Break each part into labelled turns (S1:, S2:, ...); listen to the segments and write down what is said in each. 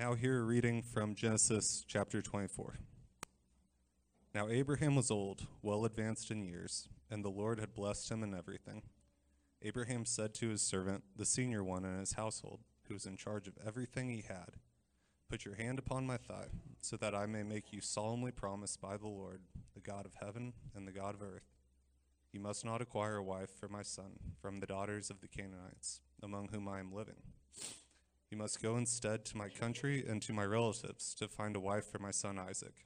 S1: Now, hear a reading from Genesis chapter 24. Now, Abraham was old, well advanced in years, and the Lord had blessed him in everything. Abraham said to his servant, the senior one in his household, who was in charge of everything he had, Put your hand upon my thigh, so that I may make you solemnly promise by the Lord, the God of heaven and the God of earth. You must not acquire a wife for my son from the daughters of the Canaanites, among whom I am living. You must go instead to my country and to my relatives to find a wife for my son Isaac.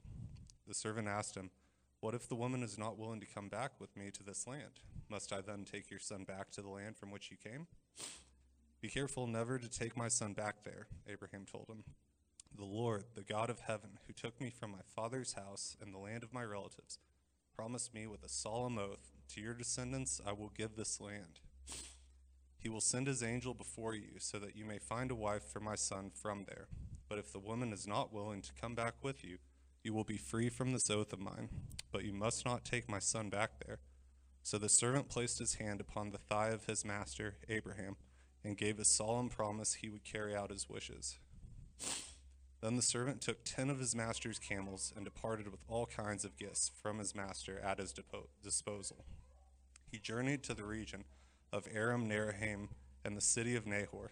S1: The servant asked him, What if the woman is not willing to come back with me to this land? Must I then take your son back to the land from which you came? Be careful never to take my son back there, Abraham told him. The Lord, the God of heaven, who took me from my father's house and the land of my relatives, promised me with a solemn oath, To your descendants I will give this land. He will send his angel before you, so that you may find a wife for my son from there. But if the woman is not willing to come back with you, you will be free from this oath of mine. But you must not take my son back there. So the servant placed his hand upon the thigh of his master, Abraham, and gave a solemn promise he would carry out his wishes. Then the servant took ten of his master's camels and departed with all kinds of gifts from his master at his disposal. He journeyed to the region of Aram Naharaim and the city of Nahor.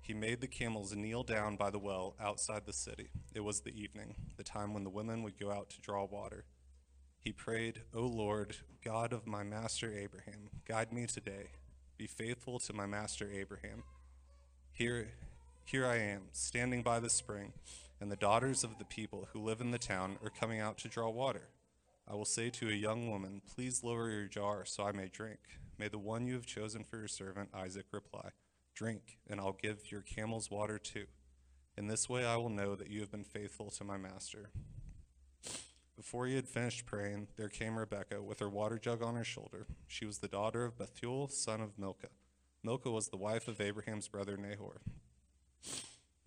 S1: He made the camels kneel down by the well outside the city. It was the evening, the time when the women would go out to draw water. He prayed, O Lord, God of my master Abraham, guide me today. Be faithful to my master Abraham. Here, here I am, standing by the spring, and the daughters of the people who live in the town are coming out to draw water. I will say to a young woman, Please lower your jar so I may drink. May the one you have chosen for your servant Isaac reply, Drink, and I'll give your camels water too. In this way I will know that you have been faithful to my master. Before he had finished praying, there came Rebekah with her water jug on her shoulder. She was the daughter of Bethuel, son of Milcah. Milcah was the wife of Abraham's brother Nahor.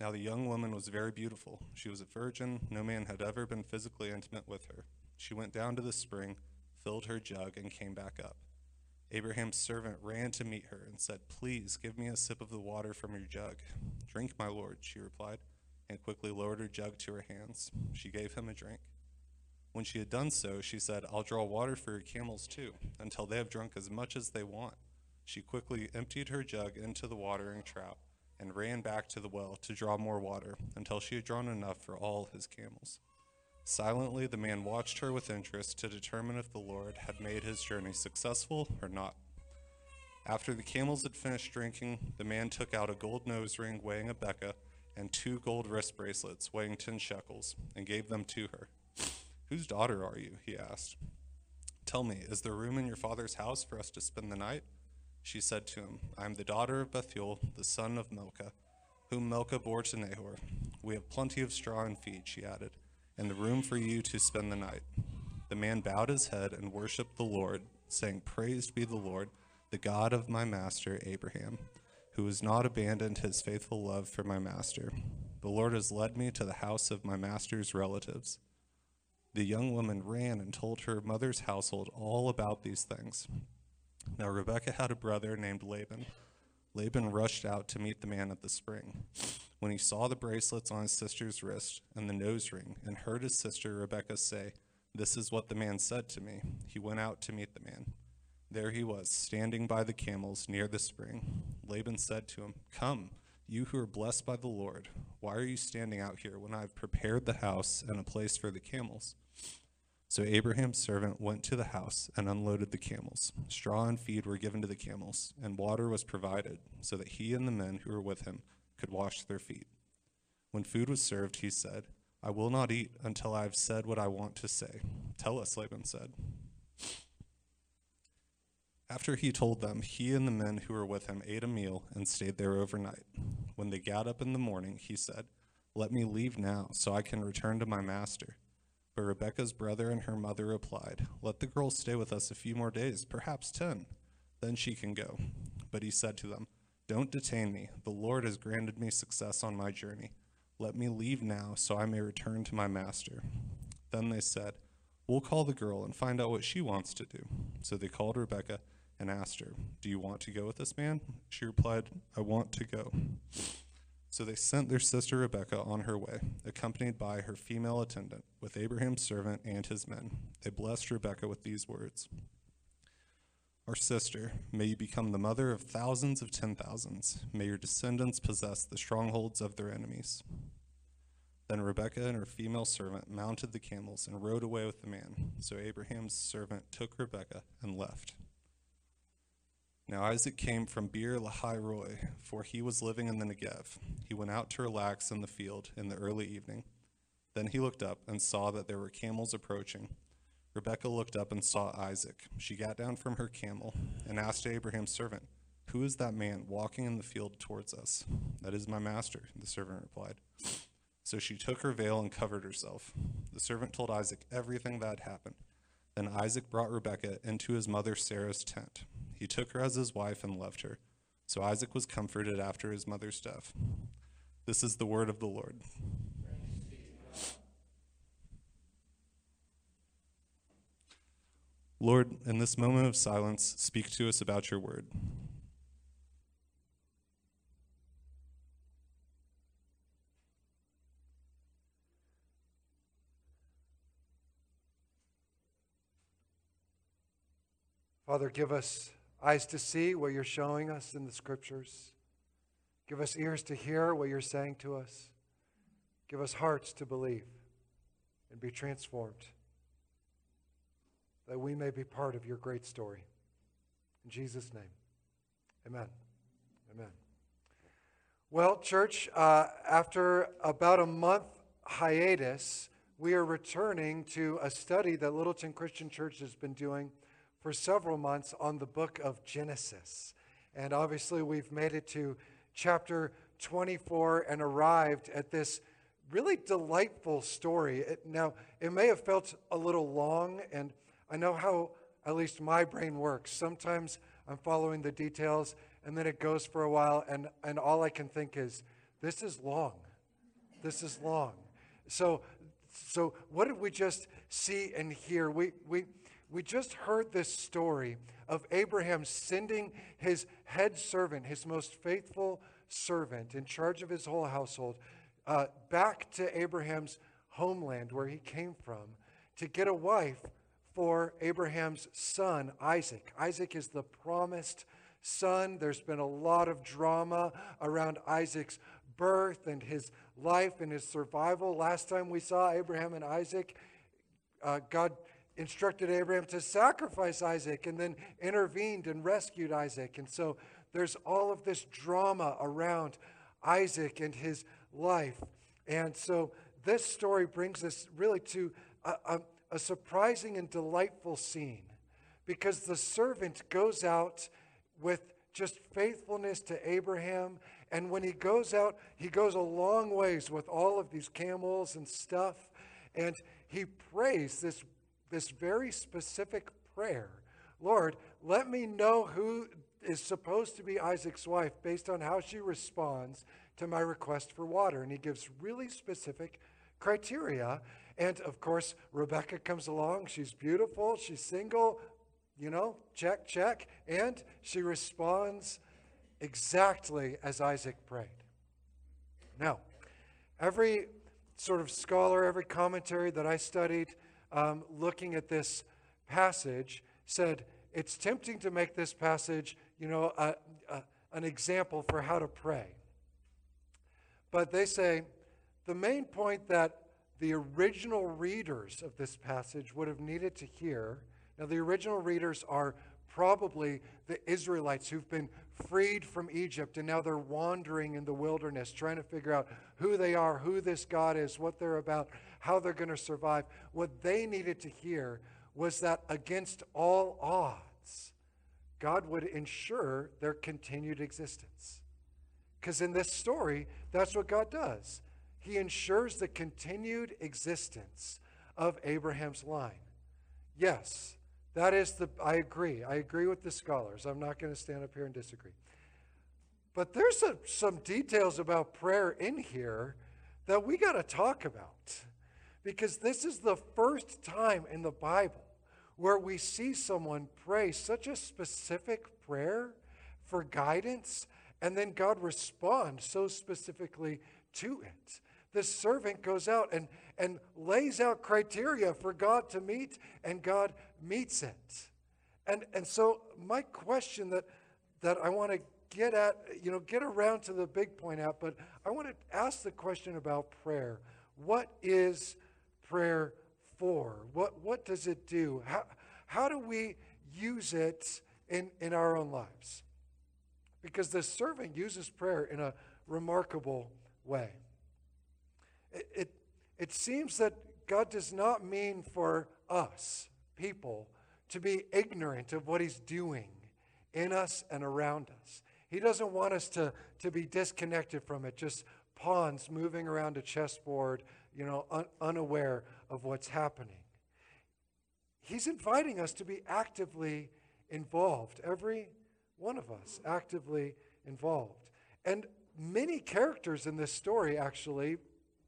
S1: Now the young woman was very beautiful. She was a virgin. No man had ever been physically intimate with her. She went down to the spring, filled her jug, and came back up. Abraham's servant ran to meet her and said, Please give me a sip of the water from your jug. Drink, my lord, she replied, and quickly lowered her jug to her hands. She gave him a drink. When she had done so, she said, I'll draw water for your camels too, until they have drunk as much as they want. She quickly emptied her jug into the watering trough and ran back to the well to draw more water until she had drawn enough for all his camels. Silently, the man watched her with interest to determine if the Lord had made his journey successful or not. After the camels had finished drinking, the man took out a gold nose ring weighing a beka and two gold wrist bracelets weighing ten shekels and gave them to her. Whose daughter are you? he asked. Tell me, is there room in your father's house for us to spend the night? She said to him, I am the daughter of Bethuel, the son of Milcah, whom Milcah bore to Nahor. We have plenty of straw and feed, she added, and the room for you to spend the night. The man bowed his head and worshipped the Lord, saying, Praised be the Lord, the God of my master Abraham, who has not abandoned his faithful love for my master. The Lord has led me to the house of my master's relatives. The young woman ran and told her mother's household all about these things. Now Rebekah had a brother named Laban. Laban rushed out to meet the man at the spring. When he saw the bracelets on his sister's wrist and the nose ring, and heard his sister Rebekah say, This is what the man said to me, he went out to meet the man. There he was, standing by the camels near the spring. Laban said to him, Come, you who are blessed by the Lord, why are you standing out here when I have prepared the house and a place for the camels? So Abraham's servant went to the house and unloaded the camels. Straw and feed were given to the camels, and water was provided, so that he and the men who were with him could wash their feet. When food was served, he said, I will not eat until I have said what I want to say. Tell us, Laban said. After he told them, he and the men who were with him ate a meal and stayed there overnight. When they got up in the morning, he said, Let me leave now, so I can return to my master. But Rebekah's brother and her mother replied, Let the girl stay with us a few more days, perhaps ten. Then she can go. But he said to them, Don't detain me. The Lord has granted me success on my journey. Let me leave now, so I may return to my master. Then they said, We'll call the girl and find out what she wants to do. So they called Rebekah and asked her, Do you want to go with this man? She replied, I want to go. So they sent their sister Rebekah on her way, accompanied by her female attendant, with Abraham's servant and his men. They blessed Rebekah with these words Our sister, may you become the mother of thousands of ten thousands. May your descendants possess the strongholds of their enemies. Then Rebekah and her female servant mounted the camels and rode away with the man. So Abraham's servant took Rebekah and left. Now Isaac came from Beer Lahai Roi, for he was living in the Negev. He went out to relax in the field in the early evening. Then he looked up and saw that there were camels approaching. Rebekah looked up and saw Isaac. She got down from her camel and asked Abraham's servant, Who is that man walking in the field towards us? That is my master, the servant replied. So she took her veil and covered herself. The servant told Isaac everything that had happened. Then Isaac brought Rebekah into his mother Sarah's tent. He took her as his wife and loved her. So Isaac was comforted after his mother's death. This is the word of the Lord. Lord, in this moment of silence, speak to us about your word.
S2: Father, give us eyes to see what you're showing us in the scriptures. Give us ears to hear what you're saying to us. Give us hearts to believe and be transformed that we may be part of your great story. In Jesus' name, amen. Amen. Well, church, uh, after about a month hiatus, we are returning to a study that Littleton Christian Church has been doing for several months on the book of Genesis. And obviously, we've made it to chapter 24 and arrived at this really delightful story. It, now, it may have felt a little long, and I know how at least my brain works. Sometimes I'm following the details, and then it goes for a while, and, and all I can think is, this is long. This is long. So, so what did we just see and hear? We, we, we just heard this story of Abraham sending his head servant, his most faithful servant in charge of his whole household, uh, back to Abraham's homeland where he came from to get a wife for Abraham's son, Isaac. Isaac is the promised son. There's been a lot of drama around Isaac's birth and his life and his survival. Last time we saw Abraham and Isaac, uh, God instructed Abraham to sacrifice Isaac and then intervened and rescued Isaac. And so there's all of this drama around Isaac and his life. And so this story brings us really to a, a, a surprising and delightful scene because the servant goes out with just faithfulness to Abraham. And when he goes out, he goes a long ways with all of these camels and stuff. And he prays this this very specific prayer Lord, let me know who is supposed to be Isaac's wife based on how she responds to my request for water. And he gives really specific criteria. And of course, Rebecca comes along. She's beautiful, she's single, you know, check, check. And she responds exactly as Isaac prayed. Now, every sort of scholar, every commentary that I studied, um, looking at this passage, said it's tempting to make this passage, you know, a, a, an example for how to pray. But they say the main point that the original readers of this passage would have needed to hear. Now, the original readers are probably the Israelites who've been freed from Egypt and now they're wandering in the wilderness trying to figure out who they are, who this God is, what they're about, how they're going to survive. What they needed to hear was that against all odds, God would ensure their continued existence. Because in this story, that's what God does. He ensures the continued existence of Abraham's line. Yes, that is the, I agree. I agree with the scholars. I'm not going to stand up here and disagree. But there's a, some details about prayer in here that we got to talk about. Because this is the first time in the Bible where we see someone pray such a specific prayer for guidance and then God responds so specifically to it. The servant goes out and, and lays out criteria for God to meet, and God meets it. And, and so, my question that, that I want to get at, you know, get around to the big point out, but I want to ask the question about prayer. What is prayer for? What, what does it do? How, how do we use it in, in our own lives? Because the servant uses prayer in a remarkable way. It, seems that God does not mean for us, people, to be ignorant of what He's doing in us and around us. He doesn't want us to, to be disconnected from it, just pawns moving around a chessboard, you know, un- unaware of what's happening. He's inviting us to be actively involved, every one of us actively involved. And many characters in this story, actually,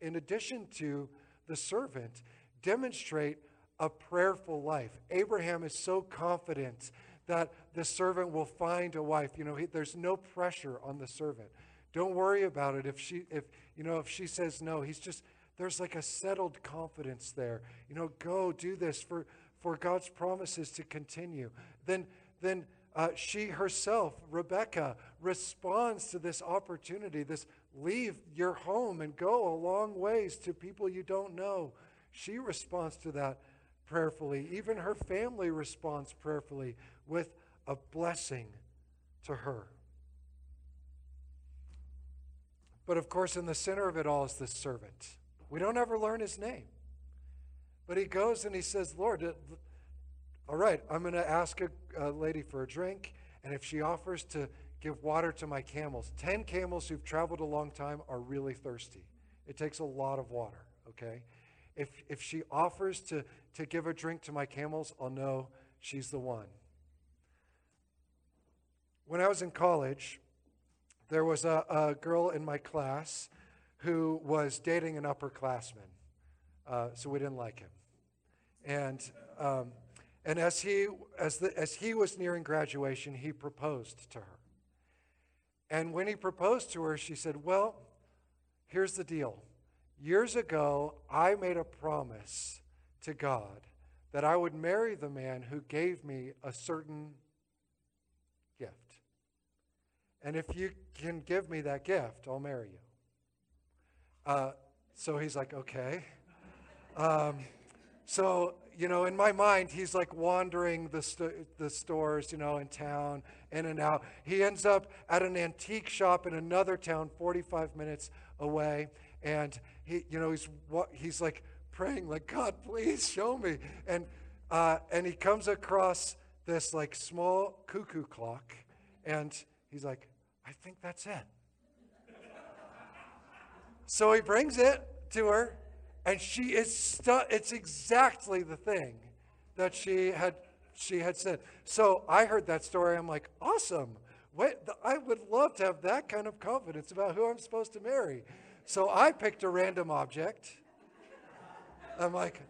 S2: in addition to the servant, demonstrate a prayerful life. Abraham is so confident that the servant will find a wife. You know, he, there's no pressure on the servant. Don't worry about it if she if you know if she says no. He's just there's like a settled confidence there. You know, go do this for for God's promises to continue. Then then uh, she herself, Rebecca, responds to this opportunity, this leave your home and go a long ways to people you don't know. She responds to that prayerfully. Even her family responds prayerfully with a blessing to her. But of course, in the center of it all is the servant. We don't ever learn his name. But he goes and he says, Lord, uh, all right, I'm going to ask a, a, lady for a drink, and if she offers to give water to my camels, 10 camels who've traveled a long time are really thirsty. It takes a lot of water, okay? If, if she offers to, to give a drink to my camels, I'll know she's the one. When I was in college, there was a, a girl in my class who was dating an upperclassman, uh, so we didn't like him. And, um, and as, he, as, the, as he was nearing graduation, he proposed to her. And when he proposed to her, she said, Well, here's the deal. Years ago, I made a promise to God that I would marry the man who gave me a certain gift. And if you can give me that gift, I'll marry you. Uh, so he's like, okay. Um, so, you know, in my mind, he's like wandering the, st- the stores, you know, in town, in and out. He ends up at an antique shop in another town, 45 minutes away. And he, you know, he's, he's like praying, like, God, please show me. And, uh, and he comes across this like small cuckoo clock. And he's like, I think that's it. so he brings it to her, and she is stu- it's exactly the thing that she had she had said. So I heard that story. I'm like, awesome. Wait, I would love to have that kind of confidence about who I'm supposed to marry. So I picked a random object. I'm like,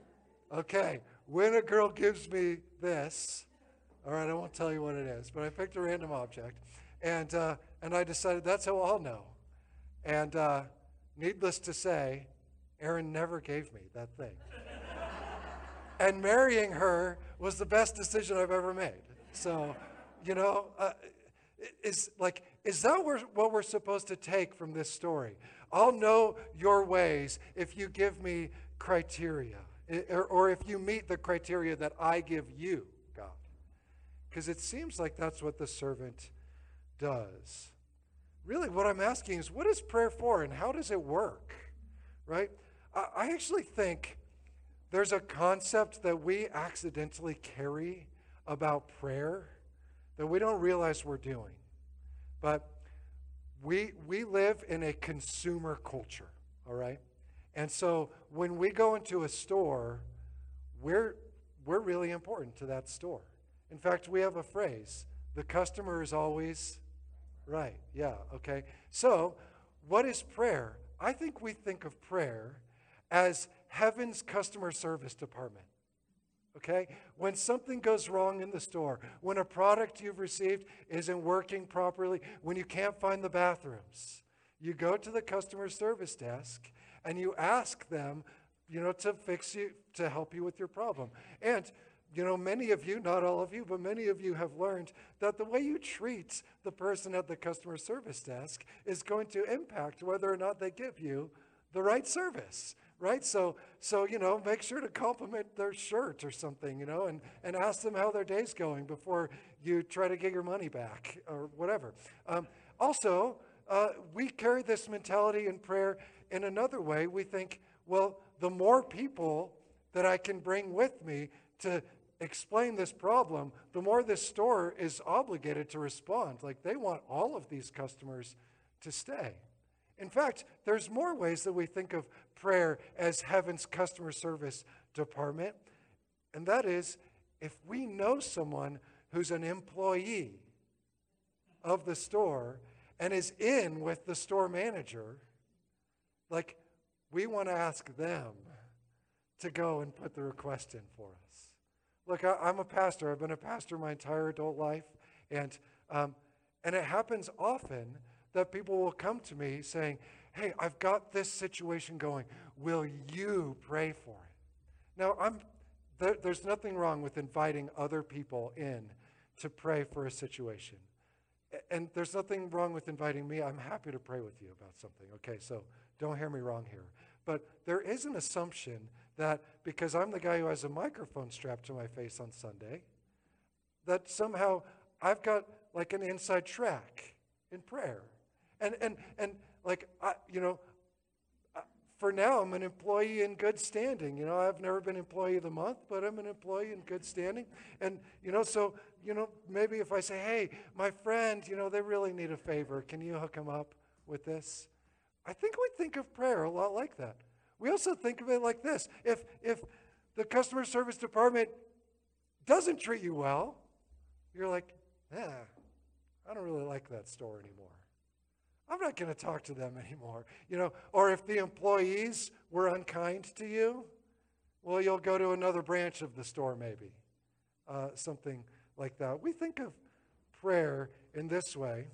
S2: okay, when a girl gives me this, all right, I won't tell you what it is, but I picked a random object. And, uh, and I decided that's how I'll know. And uh, needless to say, Erin never gave me that thing. and marrying her was the best decision I've ever made. So, you know, uh, is like, is that what we're supposed to take from this story? I'll know your ways if you give me criteria, or, or if you meet the criteria that I give you, God. Because it seems like that's what the servant does. Really, what I'm asking is what is prayer for and how does it work? Right? I actually think there's a concept that we accidentally carry about prayer that we don't realize we're doing. But we, we live in a consumer culture, all right? And so when we go into a store, we're, we're really important to that store. In fact, we have a phrase the customer is always Right, yeah, okay. So, what is prayer? I think we think of prayer as heaven's customer service department. Okay? When something goes wrong in the store, when a product you've received isn't working properly, when you can't find the bathrooms, you go to the customer service desk and you ask them, you know, to fix you, to help you with your problem. And you know, many of you, not all of you, but many of you have learned that the way you treat the person at the customer service desk is going to impact whether or not they give you the right service right? So, so you know, make sure to compliment their shirt or something, you know, and, and ask them how their day's going before you try to get your money back or whatever. Um, also, uh, we carry this mentality in prayer in another way. We think, well, the more people that I can bring with me to explain this problem, the more this store is obligated to respond. Like they want all of these customers to stay. In fact, there's more ways that we think of prayer as heaven's customer service department, and that is if we know someone who's an employee of the store and is in with the store manager, like we want to ask them to go and put the request in for us. Look, I, am a pastor. I've been a pastor my entire adult life, and um, and it happens often that people will come to me saying, Hey, I've got this situation going. Will you pray for it? Now, I'm, there, there's nothing wrong with inviting other people in to pray for a situation. And there's nothing wrong with inviting me. I'm happy to pray with you about something. Okay, so don't hear me wrong here. But there is an assumption that because I'm the guy who has a microphone strapped to my face on Sunday, that somehow I've got like an inside track in prayer. And, and, and like, I, you know, for now, I'm an employee in good standing. You know, I've never been employee of the month, but I'm an employee in good standing. And, you know, so, you know, maybe if I say, hey, my friend, you know, they really need a favor. Can you hook them up with this? I think we think of prayer a lot like that. We also think of it like this. If, if the customer service department doesn't treat you well, you're like, yeah, I don't really like that store anymore. I'm not going to talk to them anymore. You know, or if the employees were unkind to you, well, you'll go to another branch of the store maybe. Uh, something like that. We think of prayer in this way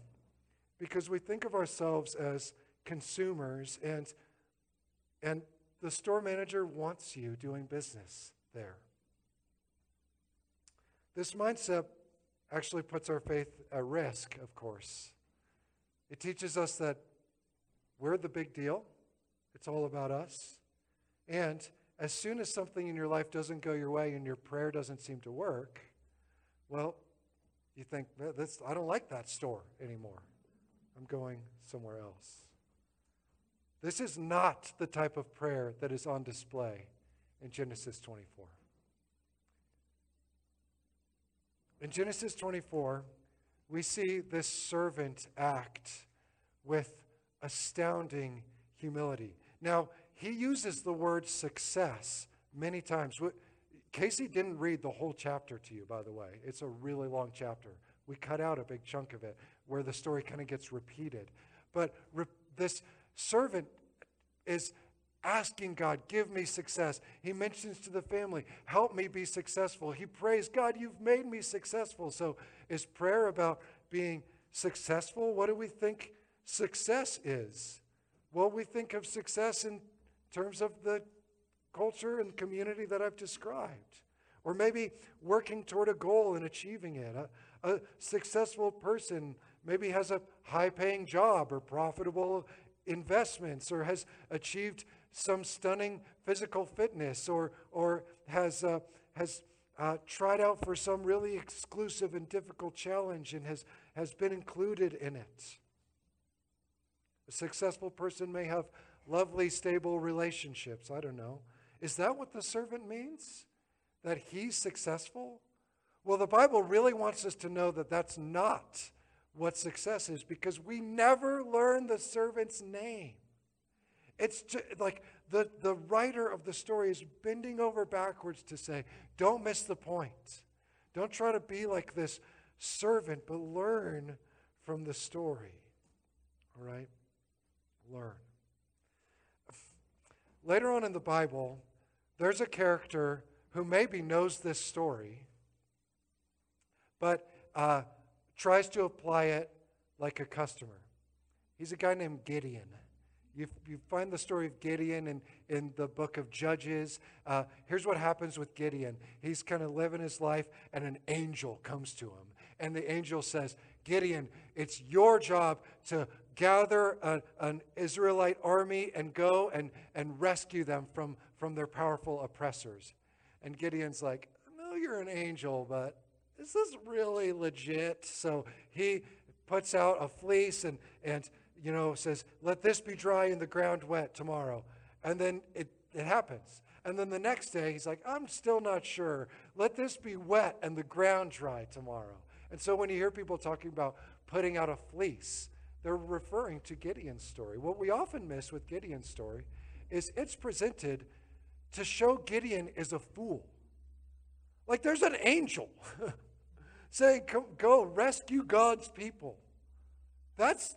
S2: because we think of ourselves as consumers and and the store manager wants you doing business there. This mindset actually puts our faith at risk, of course. It teaches us that we're the big deal, it's all about us. And as soon as something in your life doesn't go your way and your prayer doesn't seem to work, well, you think, this, I don't like that store anymore. I'm going somewhere else. This is not the type of prayer that is on display in Genesis 24. In Genesis 24, we see this servant act with astounding humility. Now, he uses the word success many times. Casey didn't read the whole chapter to you, by the way. It's a really long chapter. We cut out a big chunk of it where the story kind of gets repeated. But re- this servant is asking God, give me success. He mentions to the family, help me be successful. He prays, God, you've made me successful. So is prayer about being successful? What do we think success is? Well, we think of success in terms of the culture and community that I've described. Or maybe working toward a goal and achieving it. A, a successful person maybe has a high paying job or profitable investments or has achieved some stunning physical fitness or, or has, uh, has uh, tried out for some really exclusive and difficult challenge and has, has been included in it. A successful person may have lovely, stable relationships. I don't know. Is that what the servant means? That he's successful? Well, the Bible really wants us to know that that's not what success is because we never learn the servant's name. It's just, like the, the writer of the story is bending over backwards to say, don't miss the point. Don't try to be like this servant, but learn from the story. All right? Learn. Later on in the Bible, there's a character who maybe knows this story, but uh, tries to apply it like a customer. He's a guy named Gideon. You, you find the story of Gideon in, in the book of Judges. Uh, here's what happens with Gideon he's kind of living his life, and an angel comes to him. And the angel says, Gideon, it's your job to gather a, an Israelite army and go and, and rescue them from, from their powerful oppressors. And Gideon's like, No, you're an angel, but is this really legit? So he puts out a fleece and, and you know, says, let this be dry and the ground wet tomorrow. And then it, it happens. And then the next day, he's like, I'm still not sure. Let this be wet and the ground dry tomorrow. And so when you hear people talking about putting out a fleece, they're referring to Gideon's story. What we often miss with Gideon's story is it's presented to show Gideon is a fool. Like there's an angel saying, Go rescue God's people. That's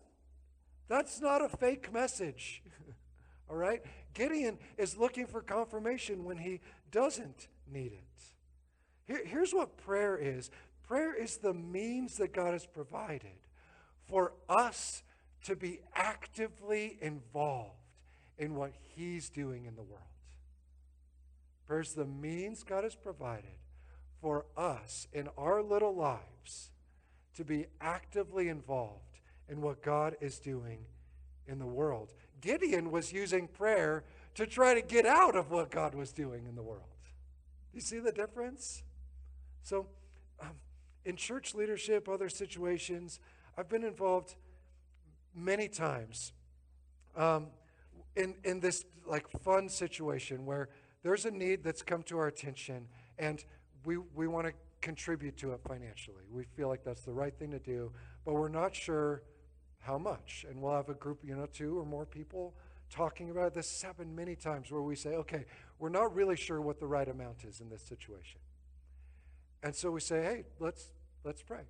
S2: that's not a fake message. All right? Gideon is looking for confirmation when he doesn't need it. Here, here's what prayer is prayer is the means that God has provided for us to be actively involved in what he's doing in the world. Prayer is the means God has provided for us in our little lives to be actively involved in what God is doing in the world. Gideon was using prayer to try to get out of what God was doing in the world. You see the difference? So, um, in church leadership, other situations, I've been involved many times um, in, in this like fun situation where there's a need that's come to our attention and we, we want to contribute to it financially. We feel like that's the right thing to do, but we're not sure how much. And we'll have a group, you know, two or more people talking about. This happened many times where we say, okay, we're not really sure what the right amount is in this situation. And so we say, hey, let's let's pray.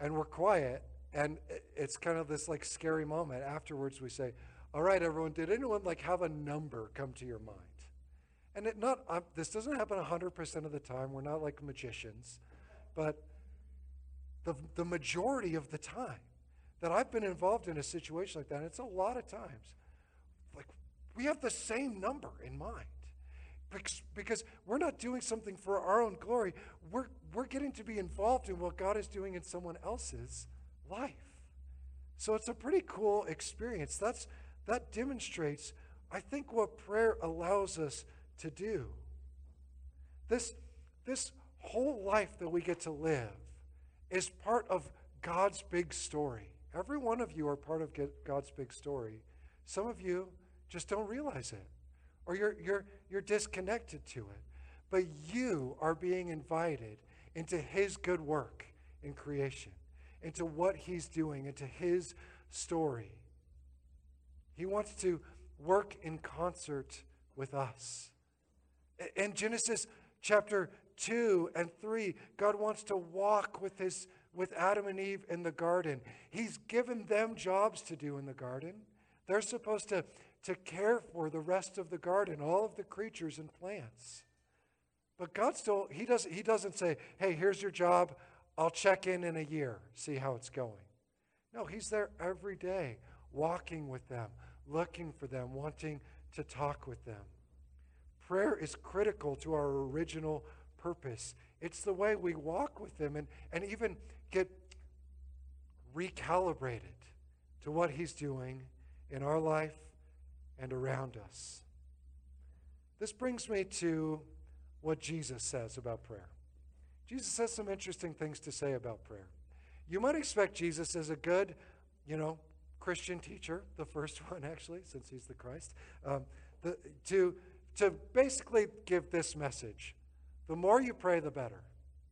S2: And we're quiet, and it's kind of this like scary moment. Afterwards, we say, all right, everyone, did anyone like have a number come to your mind? And it not um, this doesn't happen 100% of the time. We're not like magicians, but the, the majority of the time, that I've been involved in a situation like that. And it's a lot of times. Like, we have the same number in mind. Because we're not doing something for our own glory. We're, we're getting to be involved in what God is doing in someone else's life. So it's a pretty cool experience. That's, that demonstrates, I think, what prayer allows us to do. This, this whole life that we get to live is part of God's big story. Every one of you are part of God's big story. Some of you just don't realize it, or you're, you're, you're disconnected to it. But you are being invited into His good work in creation, into what He's doing, into His story. He wants to work in concert with us. In Genesis chapter 2 and 3, God wants to walk with His with Adam and Eve in the garden. He's given them jobs to do in the garden. They're supposed to, to care for the rest of the garden, all of the creatures and plants. But God still, he doesn't, he doesn't say, hey, here's your job. I'll check in in a year, see how it's going. No, he's there every day, walking with them, looking for them, wanting to talk with them. Prayer is critical to our original purpose. It's the way we walk with Him and, and even get recalibrated to what He's doing in our life and around us. This brings me to what Jesus says about prayer. Jesus has some interesting things to say about prayer. You might expect Jesus as a good, you know, Christian teacher, the first one actually, since he's the Christ, um, the, to, to basically give this message the more you pray, the better.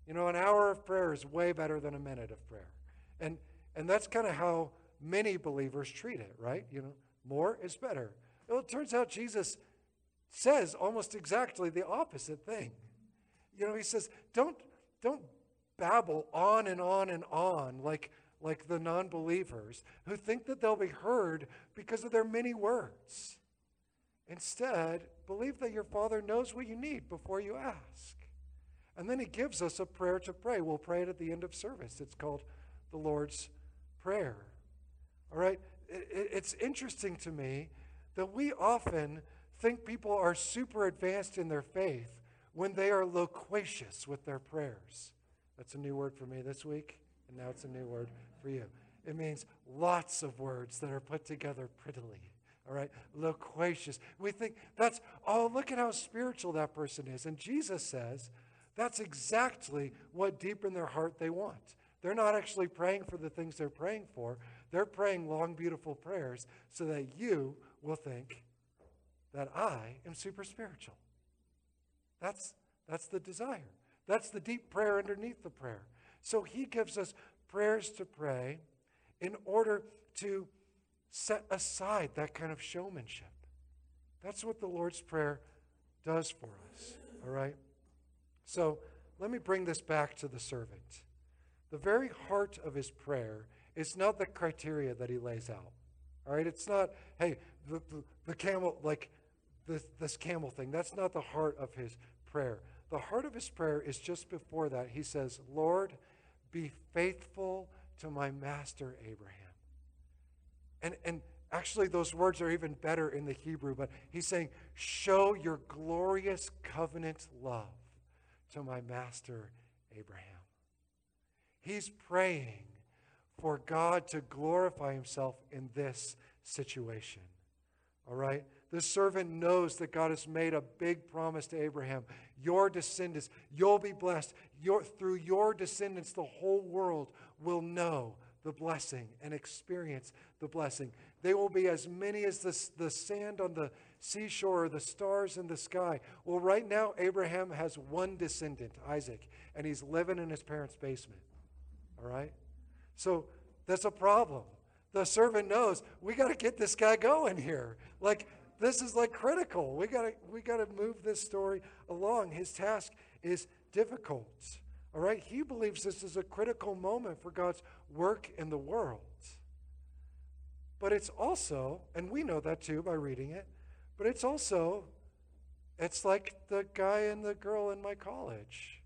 S2: You know, an hour of prayer is way better than a minute of prayer. And, and that's kind of how many believers treat it, right? You know, more is better. Well, it turns out Jesus says almost exactly the opposite thing. You know, he says, don't, don't babble on and on and on like, like the non believers who think that they'll be heard because of their many words. Instead, believe that your Father knows what you need before you ask. And then he gives us a prayer to pray. We'll pray it at the end of service. It's called the Lord's Prayer. All right? It's interesting to me that we often think people are super advanced in their faith when they are loquacious with their prayers. That's a new word for me this week, and now it's a new word for you. It means lots of words that are put together prettily. All right, loquacious. We think that's, oh, look at how spiritual that person is. And Jesus says that's exactly what deep in their heart they want. They're not actually praying for the things they're praying for, they're praying long, beautiful prayers so that you will think that I am super spiritual. That's, that's the desire. That's the deep prayer underneath the prayer. So he gives us prayers to pray in order to set aside that kind of showmanship. That's what the Lord's Prayer does for us, all right? So let me bring this back to the servant. The very heart of his prayer is not the criteria that he lays out, all right? It's not, hey, the, the, the camel, like this, this camel thing. That's not the heart of his prayer. The heart of his prayer is just before that. He says, Lord, be faithful to my master Abraham. And, and actually, those words are even better in the Hebrew, but he's saying, Show your glorious covenant love to my master Abraham. He's praying for God to glorify himself in this situation. All right? The servant knows that God has made a big promise to Abraham. Your descendants, you'll be blessed. Your, through your descendants, the whole world will know the blessing and experience the blessing. They will be as many as the, the sand on the seashore the stars in the sky. Well, right now, Abraham has one descendant, Isaac, and he's living in his parents' basement. All right? So that's a problem. The servant knows we got to get this guy going here. Like, this is like critical. We got to we got to move this story along. His task is difficult. All right? He believes this is a critical moment for God's work in the world. But it's also, and we know that too by reading it, but it's also it's like the guy and the girl in my college.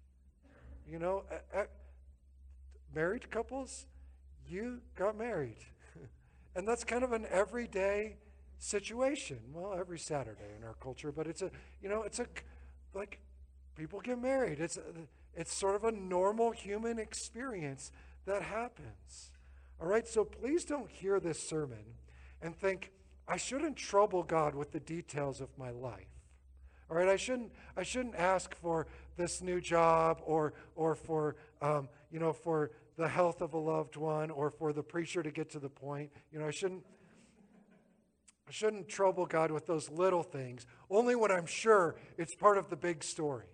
S2: You know, married couples, you got married. and that's kind of an everyday situation. Well, every Saturday in our culture, but it's a, you know, it's a, like, people get married. It's, it's sort of a normal human experience that happens. All right, so please don't hear this sermon and think, I shouldn't trouble God with the details of my life. All right, I shouldn't, I shouldn't ask for this new job or, or for, um, you know, for the health of a loved one or for the preacher to get to the point. You know, I shouldn't, I shouldn't trouble God with those little things, only when I'm sure it's part of the big story.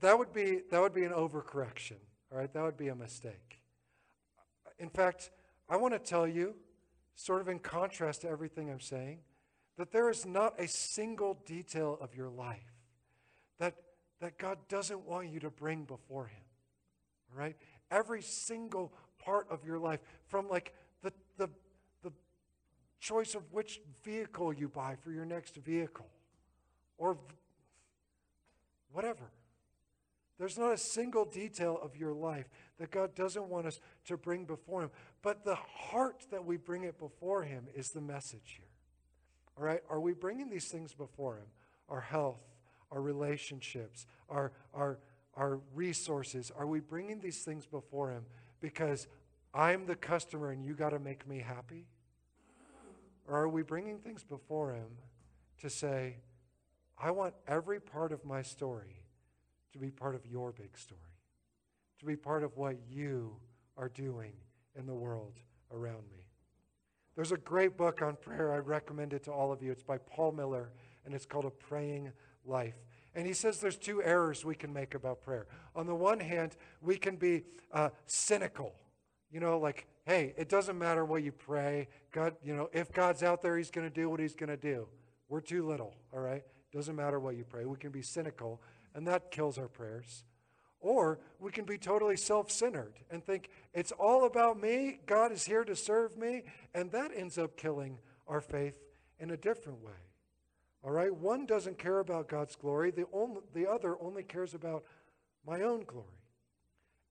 S2: That would be, that would be an overcorrection, all right? That would be a mistake. In fact, I want to tell you, sort of in contrast to everything I'm saying, that there is not a single detail of your life that, that God doesn't want you to bring before Him. All right? Every single part of your life, from like the, the the choice of which vehicle you buy for your next vehicle or whatever. There's not a single detail of your life that God doesn't want us to bring before Him. But the heart that we bring it before Him is the message here. All right? Are we bringing these things before Him? Our health, our relationships, our, our, our resources. Are we bringing these things before Him because I'm the customer and you got to make me happy? Or are we bringing things before Him to say, I want every part of my story to be part of your big story, to be part of what you are doing in the world around me? There's a great book on prayer. I recommend it to all of you. It's by Paul Miller, and it's called A Praying Life. And he says there's two errors we can make about prayer. On the one hand, we can be uh, cynical, you know, like, hey, it doesn't matter what you pray. God, you know, if God's out there, He's going to do what He's going to do. We're too little, all right? Doesn't matter what you pray. We can be cynical, and that kills our prayers. Or we can be totally self centered and think, it's all about me. God is here to serve me. And that ends up killing our faith in a different way. All right? One doesn't care about God's glory, the, only, the other only cares about my own glory.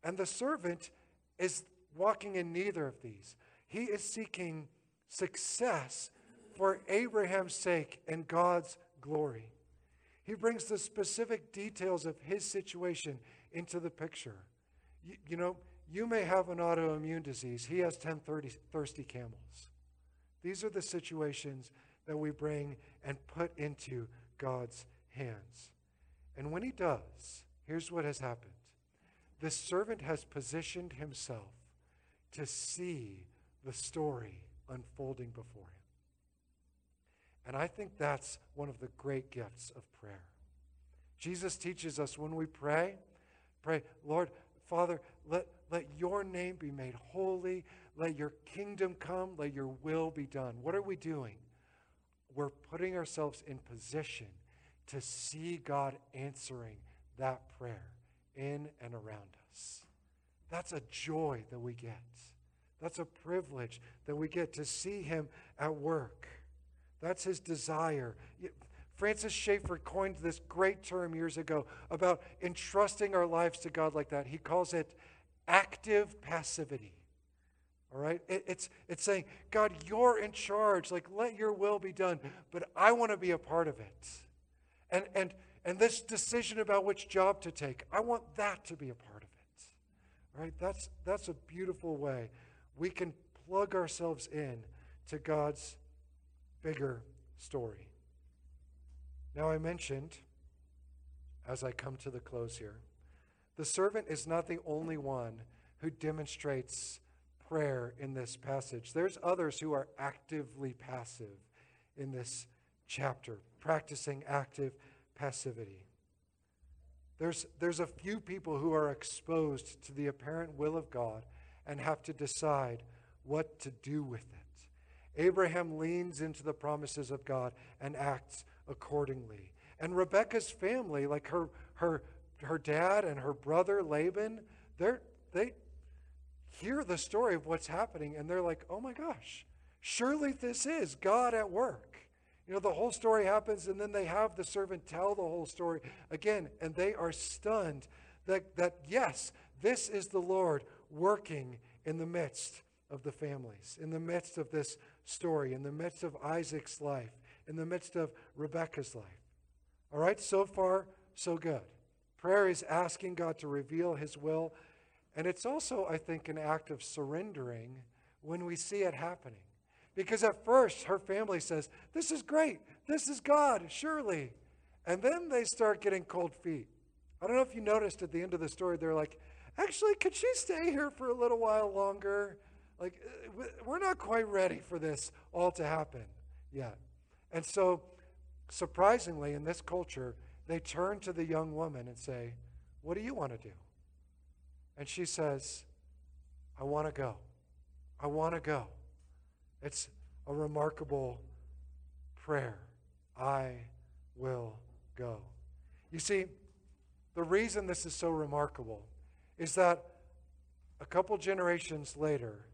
S2: And the servant is walking in neither of these. He is seeking success for Abraham's sake and God's glory. He brings the specific details of his situation into the picture. You, you know, you may have an autoimmune disease. He has 10 30, thirsty camels. These are the situations that we bring and put into God's hands. And when he does, here's what has happened the servant has positioned himself to see the story unfolding before him. And I think that's one of the great gifts of prayer. Jesus teaches us when we pray, pray, Lord, Father, let, let your name be made holy. Let your kingdom come. Let your will be done. What are we doing? We're putting ourselves in position to see God answering that prayer in and around us. That's a joy that we get. That's a privilege that we get to see Him at work. That's His desire. Francis Schaeffer coined this great term years ago about entrusting our lives to God like that. He calls it active passivity. All right? It, it's, it's saying, God, you're in charge. Like, let your will be done, but I want to be a part of it. And, and, and this decision about which job to take, I want that to be a part of it. All right? That's, that's a beautiful way we can plug ourselves in to God's bigger story. Now, I mentioned, as I come to the close here, the servant is not the only one who demonstrates prayer in this passage. There's others who are actively passive in this chapter, practicing active passivity. There's, there's a few people who are exposed to the apparent will of God and have to decide what to do with it. Abraham leans into the promises of God and acts accordingly. And Rebecca's family, like her, her her dad and her brother Laban, they're, they hear the story of what's happening and they're like, oh my gosh, surely this is God at work. You know, the whole story happens and then they have the servant tell the whole story again, and they are stunned that, that yes, this is the Lord working in the midst of the families, in the midst of this story, in the midst of Isaac's life, in the midst of Rebecca's life. All right, so far, so good. Prayer is asking God to reveal His will. And it's also, I think, an act of surrendering when we see it happening. Because at first, her family says, This is great. This is God, surely. And then they start getting cold feet. I don't know if you noticed at the end of the story, they're like, Actually, could she stay here for a little while longer? Like, uh, we're not quite ready for this all to happen yet. And so, surprisingly, in this culture, they turn to the young woman and say, What do you want to do? And she says, I want to go. I want to go. It's a remarkable prayer. I will go. You see, the reason this is so remarkable is that a couple generations later,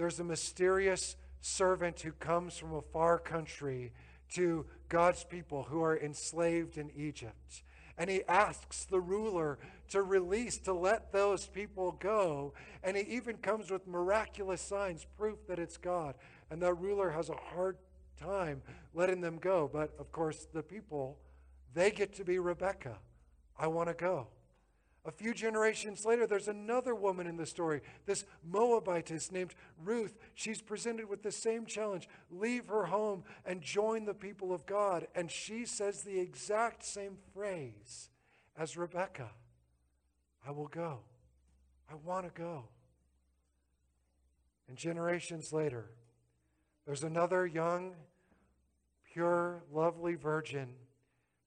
S2: there's a mysterious servant who comes from a far country to God's people who are enslaved in Egypt. And he asks the ruler to release, to let those people go. And he even comes with miraculous signs, proof that it's God. And that ruler has a hard time letting them go. But of course, the people, they get to be Rebecca. I want to go. A few generations later, there's another woman in the story, this Moabitess named Ruth. She's presented with the same challenge leave her home and join the people of God. And she says the exact same phrase as Rebecca I will go. I want to go. And generations later, there's another young, pure, lovely virgin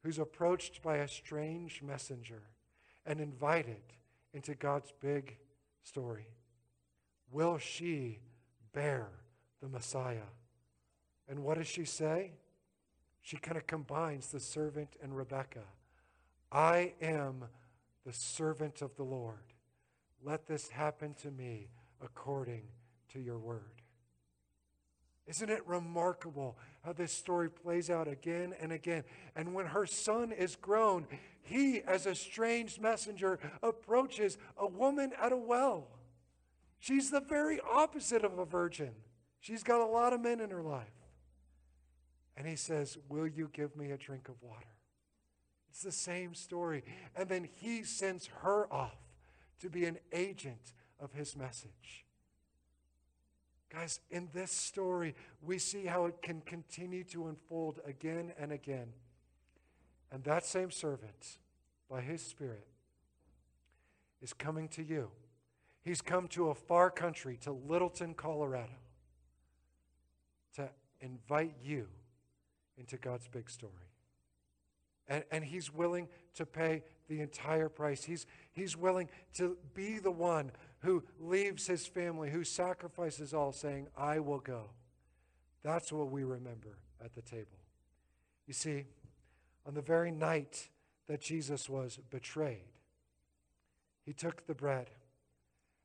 S2: who's approached by a strange messenger and invited into God's big story. Will she bear the Messiah? And what does she say? She kind of combines the servant and Rebecca. I am the servant of the Lord. Let this happen to me according to your word. Isn't it remarkable how this story plays out again and again? And when her son is grown, he, as a strange messenger, approaches a woman at a well. She's the very opposite of a virgin. She's got a lot of men in her life. And he says, Will you give me a drink of water? It's the same story. And then he sends her off to be an agent of his message. Guys, in this story, we see how it can continue to unfold again and again. And that same servant, by his Spirit, is coming to you. He's come to a far country, to Littleton, Colorado, to invite you into God's big story. And, and he's willing to pay the entire price. He's, he's willing to be the one who leaves his family, who sacrifices all, saying, I will go. That's what we remember at the table. You see, on the very night that Jesus was betrayed, he took the bread,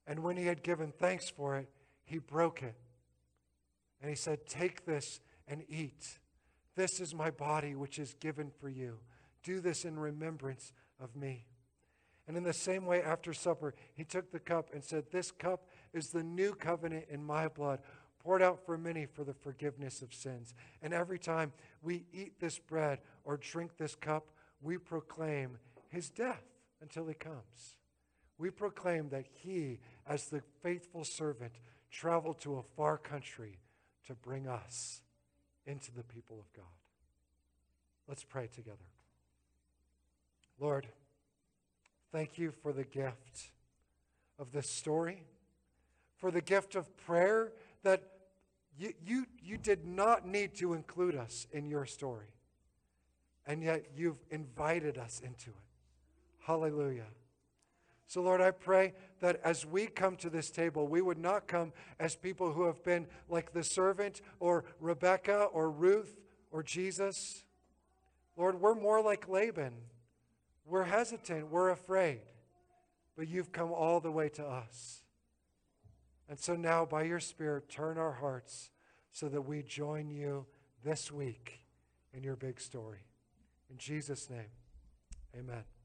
S2: and when he had given thanks for it, he broke it. And he said, Take this and eat. This is my body, which is given for you. Do this in remembrance of me. And in the same way, after supper, he took the cup and said, This cup is the new covenant in my blood, poured out for many for the forgiveness of sins. And every time we eat this bread or drink this cup, we proclaim his death until he comes. We proclaim that he, as the faithful servant, traveled to a far country to bring us into the people of God. Let's pray together. Lord, thank you for the gift of this story, for the gift of prayer that you, you, you did not need to include us in your story, and yet you've invited us into it. Hallelujah. So, Lord, I pray that as we come to this table, we would not come as people who have been like the servant or Rebecca or Ruth or Jesus. Lord, we're more like Laban. We're hesitant, we're afraid, but you've come all the way to us. And so now, by your Spirit, turn our hearts so that we join you this week in your big story. In Jesus' name, amen.